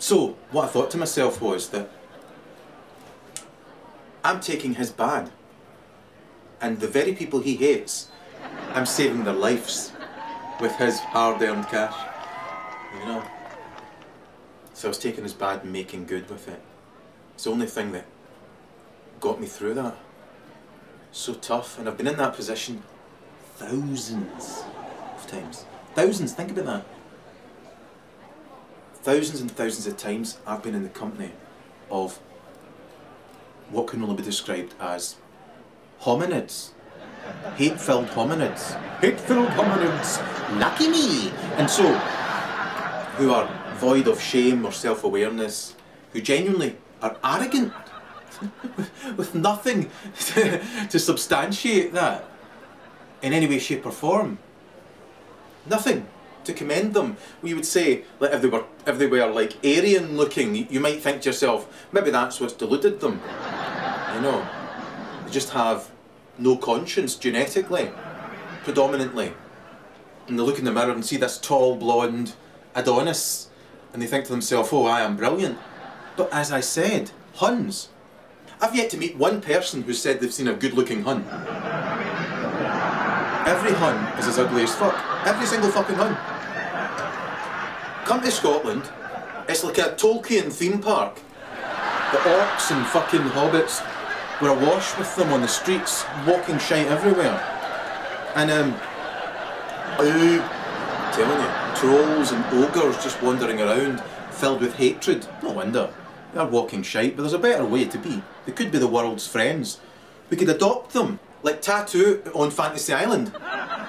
So, what I thought to myself was that I'm taking his bad, and the very people he hates, I'm saving their lives with his hard earned cash. You know? So I was taking his bad and making good with it. It's the only thing that got me through that. So tough, and I've been in that position thousands of times. Thousands, think about that. Thousands and thousands of times I've been in the company of what can only be described as hominids. Hate filled hominids. Hate filled hominids. Lucky me! And so, who are void of shame or self awareness, who genuinely are arrogant with nothing to, to substantiate that in any way, shape, or form. Nothing to commend them. We would say, like if they were if they were like Aryan looking, you might think to yourself, maybe that's what's deluded them. You know, they just have no conscience genetically, predominantly. And they look in the mirror and see this tall blonde Adonis, and they think to themselves, "Oh, I am brilliant." But as I said, Huns. I've yet to meet one person who said they've seen a good-looking Hun. Every Hun is as ugly as fuck. Every single fucking Hun. Come to Scotland, it's like a Tolkien theme park. The orcs and fucking hobbits were awash with them on the streets, walking shite everywhere. And um, I'm telling you, trolls and ogres just wandering around, filled with hatred. No wonder. They're walking shite, but there's a better way to be. They could be the world's friends. We could adopt them, like Tattoo on Fantasy Island.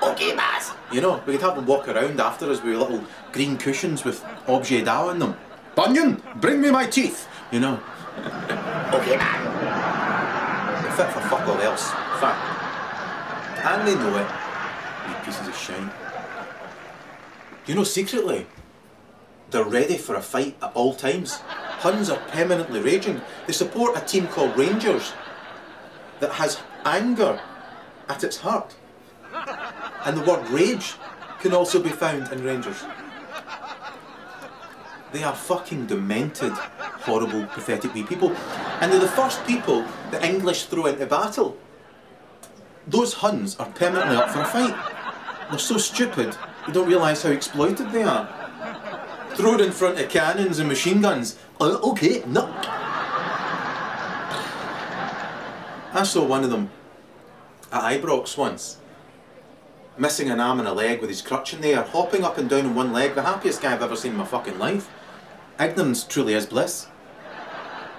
Okay, Baz. You know, we could have them walk around after us with little green cushions with objet d'art on them. Bunyan, bring me my teeth. You know. okay, man. They're fit for fuck all else. Fact. And they know it. These pieces of shite. You know, secretly, they're ready for a fight at all times. Huns are permanently raging. They support a team called Rangers that has anger at its heart. And the word rage can also be found in Rangers. They are fucking demented, horrible, pathetic wee people. And they're the first people the English throw into battle. Those Huns are permanently up for a fight. They're so stupid, they don't realise how exploited they are. Thrown in front of cannons and machine guns. Uh, okay, no. I saw one of them at Ibrox once, missing an arm and a leg with his crutch in there, hopping up and down on one leg, the happiest guy I've ever seen in my fucking life. Ignorance truly is bliss.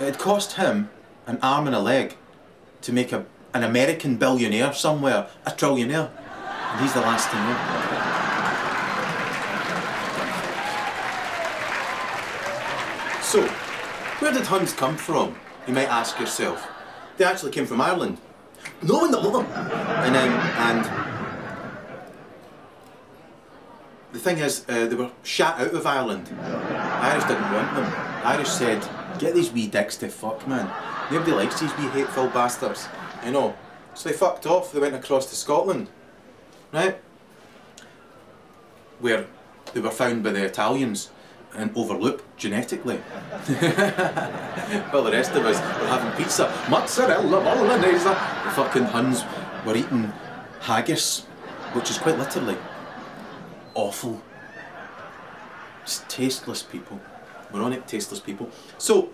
It cost him an arm and a leg to make a, an American billionaire somewhere a trillionaire. And he's the last to know. So, where did Huns come from? You might ask yourself. They actually came from Ireland. No, no, no. And um, and the thing is, uh, they were shut out of Ireland. Irish didn't want them. The Irish said, "Get these wee dicks to fuck, man. Nobody likes these wee hateful bastards." You know. So they fucked off. They went across to Scotland, right? Where they were found by the Italians and overlooked genetically. While the rest of us were having pizza, mozzarella, bolognese. The fucking Huns were eating haggis, which is quite literally awful. Just tasteless people. Moronic, tasteless people. So,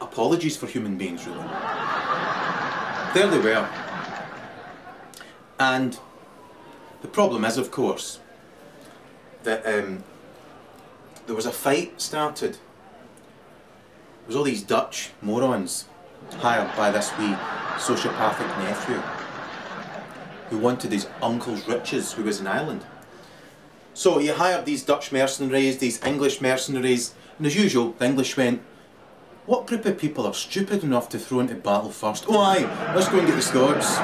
apologies for human beings, really. There they were. And the problem is, of course, that um, there was a fight started. There was all these Dutch morons hired by this wee sociopathic nephew who wanted his uncle's riches who was in Ireland. So he hired these Dutch mercenaries, these English mercenaries, and as usual, the English went, What group of people are stupid enough to throw into battle first? Oh aye, let's go and get the Scots.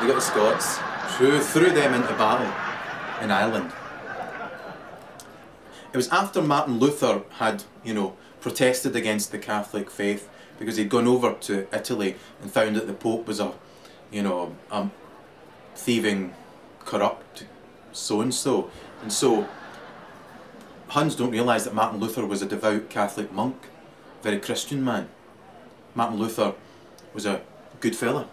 They got the Scots, threw, threw them into battle in Ireland. It was after Martin Luther had, you know, protested against the Catholic faith because he'd gone over to Italy and found that the Pope was a, you know, a thieving, corrupt so and so. And so Huns don't realise that Martin Luther was a devout Catholic monk, very Christian man. Martin Luther was a good fella.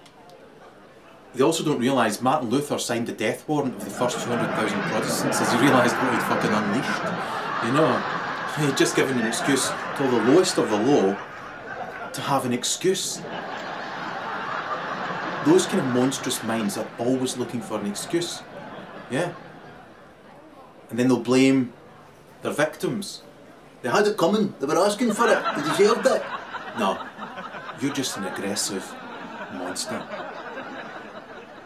They also don't realise Martin Luther signed the death warrant of the first 200,000 Protestants as he realised what he'd fucking unleashed. You know, he'd just given an excuse to the lowest of the low to have an excuse. Those kind of monstrous minds are always looking for an excuse. Yeah. And then they'll blame their victims. They had it coming. They were asking for it. They deserved it. No, you're just an aggressive monster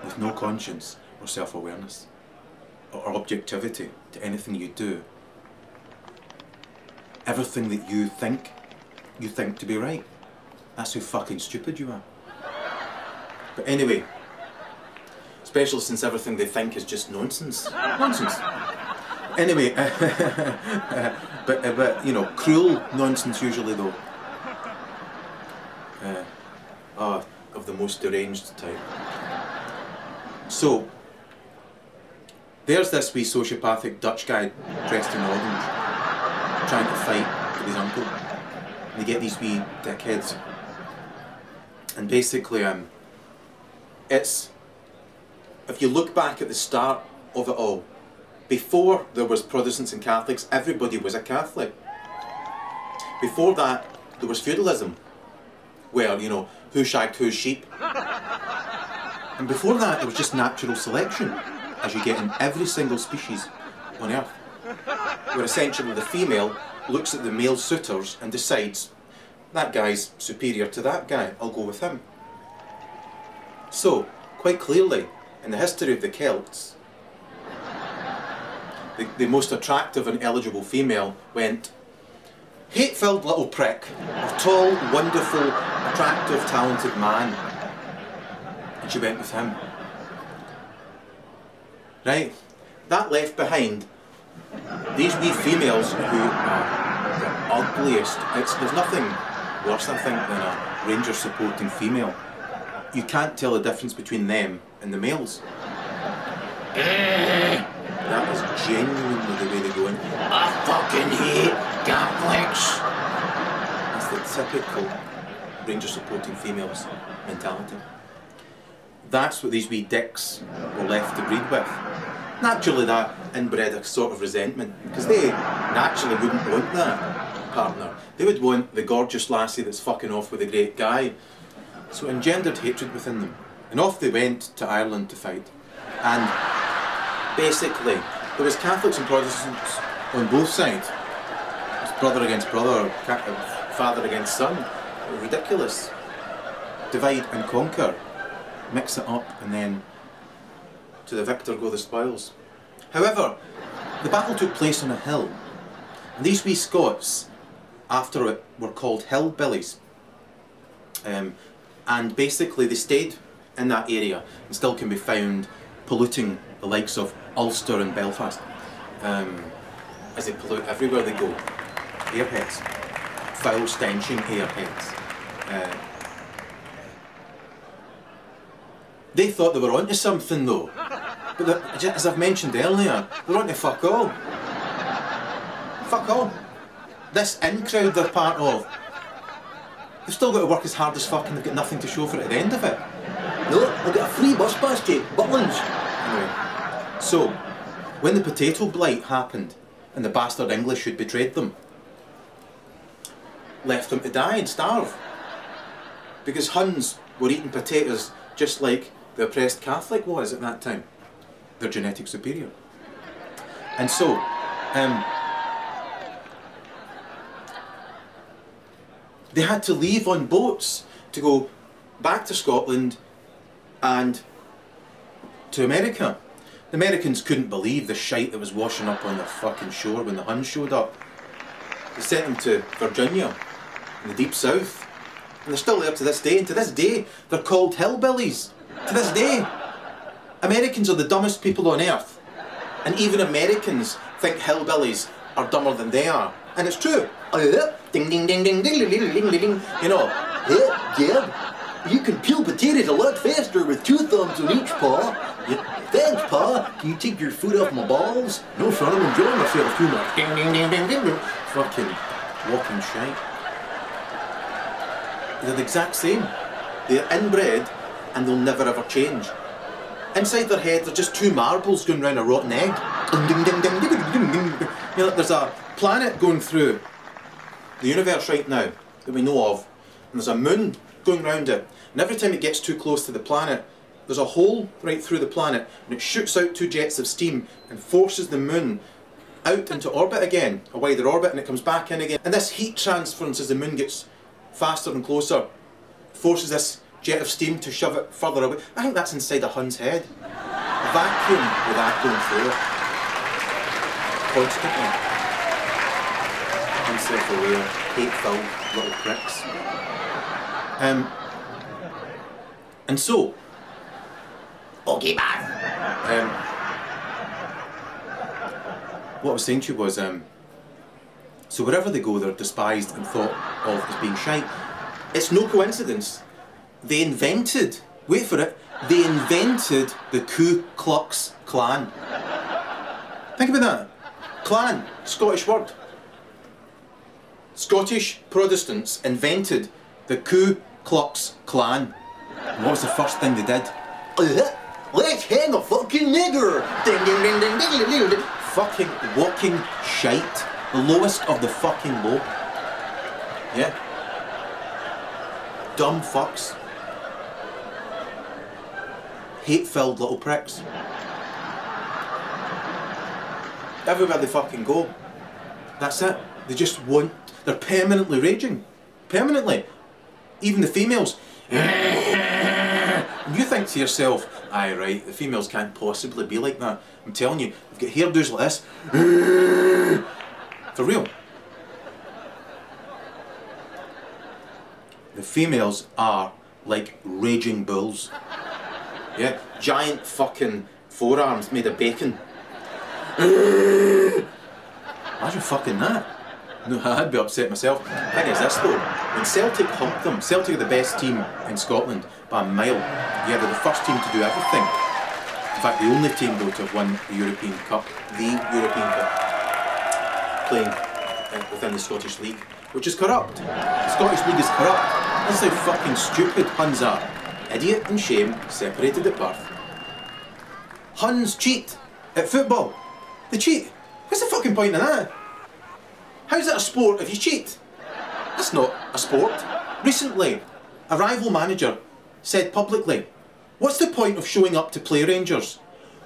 with no conscience or self awareness or objectivity to anything you do. Everything that you think, you think to be right. That's how fucking stupid you are. But anyway, especially since everything they think is just nonsense. Nonsense. Anyway, but, uh, but you know, cruel nonsense usually though. Uh, ah, of the most deranged type. So, there's this wee sociopathic Dutch guy dressed in orange trying to fight with his uncle. And they get these wee dickheads. And basically, um, it's if you look back at the start of it all, before there was Protestants and Catholics, everybody was a Catholic. Before that, there was feudalism, where you know who shagged whose sheep. And before that, it was just natural selection, as you get in every single species on Earth, where essentially the female looks at the male suitors and decides that guy's superior to that guy. I'll go with him. So, quite clearly, in the history of the Celts, the, the most attractive and eligible female went, hate filled little prick, a tall, wonderful, attractive, talented man. And she went with him. Right? That left behind these wee females who are the ugliest. It's, there's nothing worse, I think, than a ranger supporting female. You can't tell the difference between them and the males. That is genuinely the way they go in. I fucking hate Catholics. That's the typical ranger supporting females mentality. That's what these wee dicks were left to breed with. Naturally, that inbred a sort of resentment because they naturally wouldn't want that partner. They would want the gorgeous lassie that's fucking off with a great guy. So it engendered hatred within them. And off they went to Ireland to fight. And basically, there was Catholics and Protestants on both sides. Brother against brother, uh, father against son. Ridiculous. Divide and conquer. Mix it up and then to the victor go the spoils. However, the battle took place on a hill. And these wee Scots, after it, were called hillbillies. Um, and basically they stayed in that area and still can be found polluting the likes of Ulster and Belfast, um, as they pollute everywhere they go. Airheads, foul stenching airheads. Uh, they thought they were onto something though, but the- as I've mentioned earlier, they're onto fuck all. Fuck all. This in crowd they're part of, they've still got to work as hard as fuck and they've got nothing to show for it at the end of it. No, I got a free bus pass to Butlins. Anyway, so when the potato blight happened and the bastard English who'd betrayed them left them to die and starve because Huns were eating potatoes just like the oppressed Catholic was at that time. They're genetic superior. And so, um, they had to leave on boats to go back to Scotland and to America. The Americans couldn't believe the shite that was washing up on the fucking shore when the Huns showed up. They sent them to Virginia in the deep south. And they're still there to this day, and to this day, they're called hillbillies. To this day. Americans are the dumbest people on earth. And even Americans think hillbillies are dumber than they are. And it's true. Oh. Ding ding ding ding ding ding ding ding. You know, Yeah, yeah. You can peel potatoes a lot faster with two thumbs on each paw. you, Thanks, Pa. Can you take your foot off my balls? No, son, I'm enjoying myself too much. Ding, ding, ding, ding, ding, ding. Fucking walking shite. They're the exact same. They're inbred and they'll never ever change. Inside their head, they're just two marbles going round a rotten egg. You know, there's a planet going through the universe right now that we know of, and there's a moon going round it. And every time it gets too close to the planet, there's a hole right through the planet, and it shoots out two jets of steam and forces the moon out into orbit again, a wider orbit, and it comes back in again. And this heat transference as the moon gets faster and closer forces this jet of steam to shove it further away. I think that's inside a Hun's head. A vacuum with that going through it. Constantly. Unself-aware, hate-filled little pricks. Um, and so, Okay, man. um, what I was saying to you was, um, so wherever they go, they're despised and thought of as being shite. It's no coincidence. They invented, wait for it, they invented the Ku Klux Klan. Think about that. Klan, Scottish word. Scottish Protestants invented the Ku Klux Klan. What was the first thing they did? Let's hang a fucking nigger. Ding, ding, ding, ding, ding, ding, ding. fucking walking shite. The lowest of the fucking low. Yeah. Dumb fucks. Hate filled little pricks. Everywhere they fucking go. That's it. They just won't. They're permanently raging. Permanently. Even the females. You think to yourself, aye, right, the females can't possibly be like that. I'm telling you, they've got hairdos like this. For real. The females are like raging bulls. Yeah, giant fucking forearms made of bacon. Imagine fucking that. No, I'd be upset myself. Thing is this though, when Celtic humped them, Celtic are the best team in Scotland by a mile. Yeah, they're the first team to do everything. In fact, the only team though to have won the European Cup, the European Cup, playing uh, within the Scottish League, which is corrupt. The Scottish League is corrupt. That's how fucking stupid Huns are. Idiot and shame separated at birth. Huns cheat at football. They cheat. What's the fucking point in that? How's it a sport if you cheat? That's not a sport. Recently, a rival manager said publicly, What's the point of showing up to play Rangers?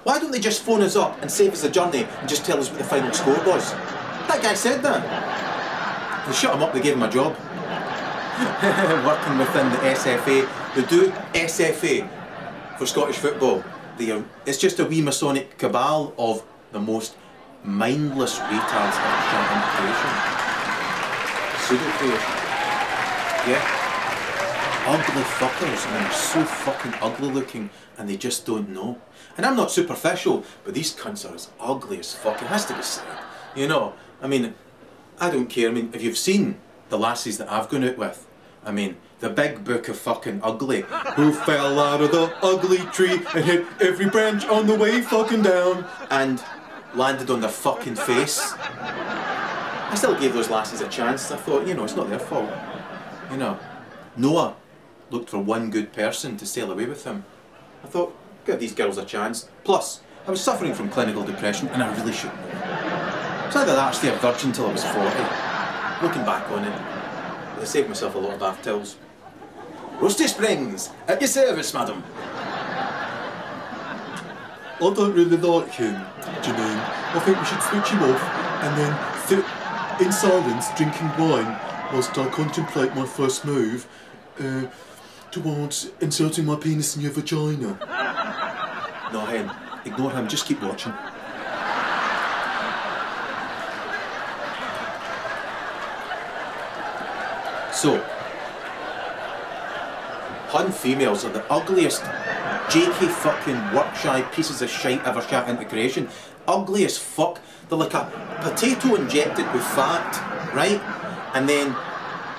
Why don't they just phone us up and save us a journey and just tell us what the final score was? That guy said that. They shut him up, they gave him a job. Working within the SFA. They do SFA for Scottish football. Are, it's just a wee Masonic cabal of the most mindless retards into creation. Pseudo creation. Yeah. Ugly fuckers, and they're so fucking ugly looking, and they just don't know. And I'm not superficial, but these cunts are as ugly as fuck. It has to be said. You know, I mean, I don't care. I mean, if you've seen the lassies that I've gone out with, I mean, the big book of fucking ugly, who fell out of the ugly tree and hit every branch on the way fucking down, and landed on their fucking face. I still gave those lasses a chance. I thought, you know, it's not their fault. You know, Noah looked for one good person to sail away with him. I thought, give these girls a chance. Plus, I was suffering from clinical depression and I really shouldn't. It's either that or stay a virgin till I was 40. Looking back on it, I saved myself a lot of bath towels. Rusty Springs, at your service, madam. I don't really like him, Janine. I think we should switch him off and then sit in silence drinking wine whilst I contemplate my first move uh, towards inserting my penis in your vagina. No, Hen, ignore him, just keep watching. So, Hun females are the ugliest, jakey fucking work shy pieces of shite ever shot into creation. Ugly as fuck. They're like a potato injected with fat, right? And then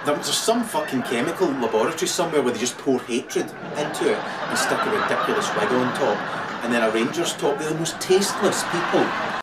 there's some fucking chemical laboratory somewhere where they just pour hatred into it and stick a ridiculous wig on top. and then a Rangers top. They're the most tasteless people